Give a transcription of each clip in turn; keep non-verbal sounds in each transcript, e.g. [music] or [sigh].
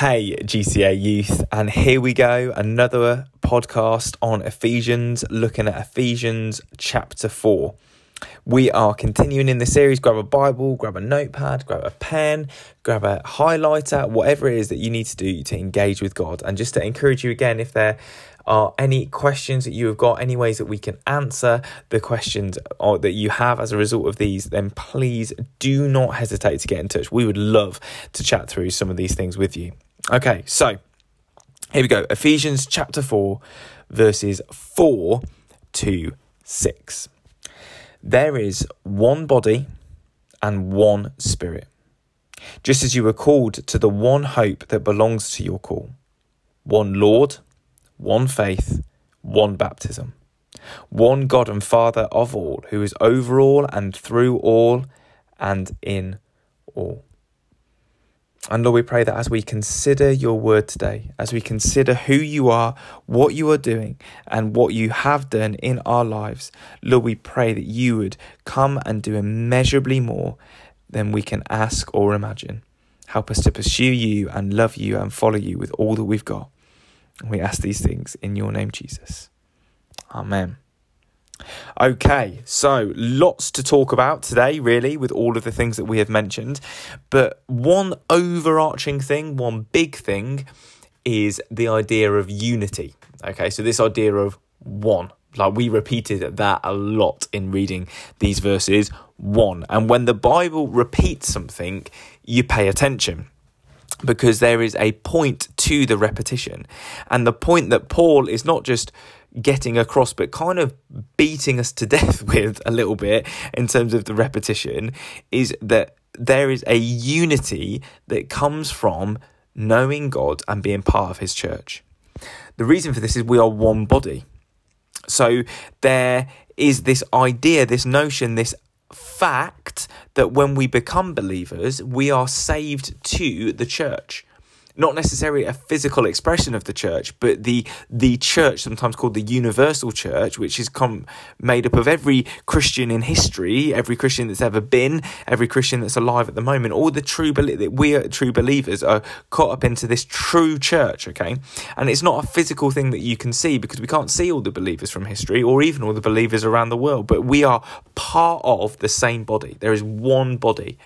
Hey, GCA youth, and here we go another podcast on Ephesians, looking at Ephesians chapter 4. We are continuing in the series. Grab a Bible, grab a notepad, grab a pen, grab a highlighter, whatever it is that you need to do to engage with God. And just to encourage you again, if there are any questions that you have got, any ways that we can answer the questions or that you have as a result of these, then please do not hesitate to get in touch. We would love to chat through some of these things with you. Okay, so here we go Ephesians chapter 4, verses 4 to 6. There is one body and one spirit, just as you were called to the one hope that belongs to your call one Lord one faith, one baptism, one God and Father of all, who is over all and through all and in all. And Lord, we pray that as we consider your word today, as we consider who you are, what you are doing, and what you have done in our lives, Lord, we pray that you would come and do immeasurably more than we can ask or imagine. Help us to pursue you and love you and follow you with all that we've got. And We ask these things in your name, Jesus. Amen. Okay, so lots to talk about today, really, with all of the things that we have mentioned. But one overarching thing, one big thing, is the idea of unity. Okay, so this idea of one. Like we repeated that a lot in reading these verses. One. And when the Bible repeats something, you pay attention because there is a point to the repetition. And the point that Paul is not just getting across, but kind of beating us to [laughs] death with a little bit in terms of the repetition is that there is a unity that comes from knowing God and being part of his church. The reason for this is we are one body. So there is this idea, this notion, this fact that when we become believers, we are saved to the church not necessarily a physical expression of the church, but the the church, sometimes called the universal church, which is com- made up of every Christian in history, every Christian that's ever been, every Christian that's alive at the moment, all the true that we are true believers are caught up into this true church. Okay, and it's not a physical thing that you can see because we can't see all the believers from history or even all the believers around the world, but we are part of the same body. There is one body.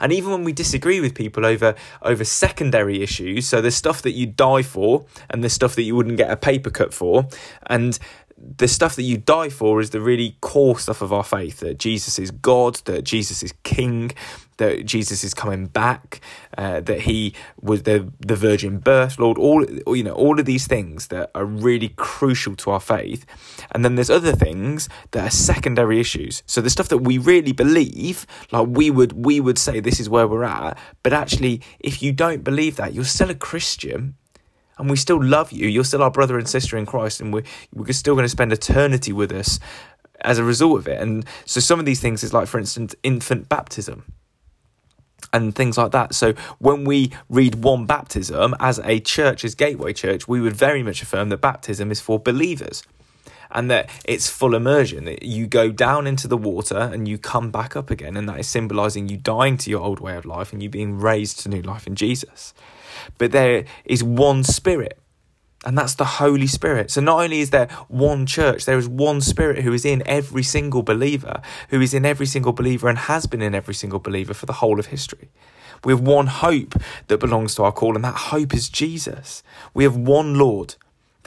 And even when we disagree with people over over secondary issues, so there's stuff that you die for and there's stuff that you wouldn't get a paper cut for, and the stuff that you die for is the really core stuff of our faith that Jesus is God, that Jesus is King, that Jesus is coming back, uh, that He was the the virgin birth, Lord. All you know, all of these things that are really crucial to our faith, and then there's other things that are secondary issues. So the stuff that we really believe, like we would we would say this is where we're at, but actually, if you don't believe that, you're still a Christian and we still love you. You're still our brother and sister in Christ, and we're, we're still going to spend eternity with us as a result of it. And so some of these things is like, for instance, infant baptism and things like that. So when we read one baptism as a church, as Gateway Church, we would very much affirm that baptism is for believers. And that it's full immersion, you go down into the water and you come back up again, and that is symbolizing you dying to your old way of life and you being raised to new life in Jesus but there is one Spirit. And that's the Holy Spirit. So not only is there one church, there is one Spirit who is in every single believer, who is in every single believer and has been in every single believer for the whole of history. We have one hope that belongs to our call, and that hope is Jesus. We have one Lord.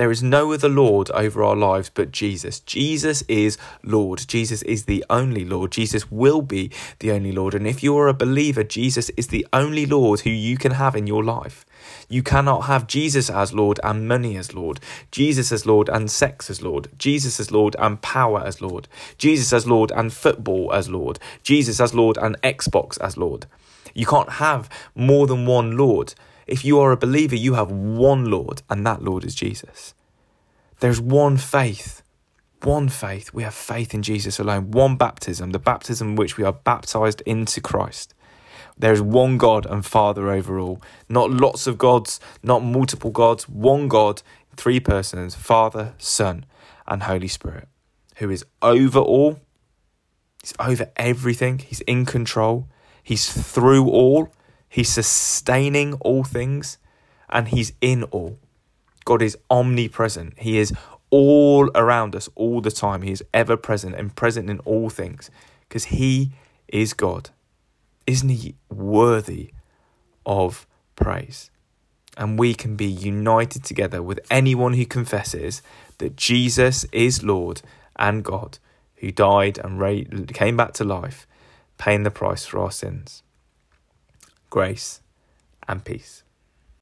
There is no other Lord over our lives but Jesus. Jesus is Lord. Jesus is the only Lord. Jesus will be the only Lord. And if you are a believer, Jesus is the only Lord who you can have in your life. You cannot have Jesus as Lord and money as Lord, Jesus as Lord and sex as Lord, Jesus as Lord and power as Lord, Jesus as Lord and football as Lord, Jesus as Lord and Xbox as Lord. You can't have more than one Lord. If you are a believer, you have one Lord, and that Lord is Jesus. There's one faith. One faith. We have faith in Jesus alone. One baptism, the baptism in which we are baptized into Christ. There is one God and Father over all. Not lots of gods, not multiple gods, one God, three persons Father, Son, and Holy Spirit, who is over all. He's over everything. He's in control. He's through all. He's sustaining all things. and He's in all. God is omnipresent. He is all around us all the time. He is ever present and present in all things because He is God. Isn't He worthy of praise? And we can be united together with anyone who confesses that Jesus is Lord and God, who died and came back to life, paying the price for our sins. Grace and peace.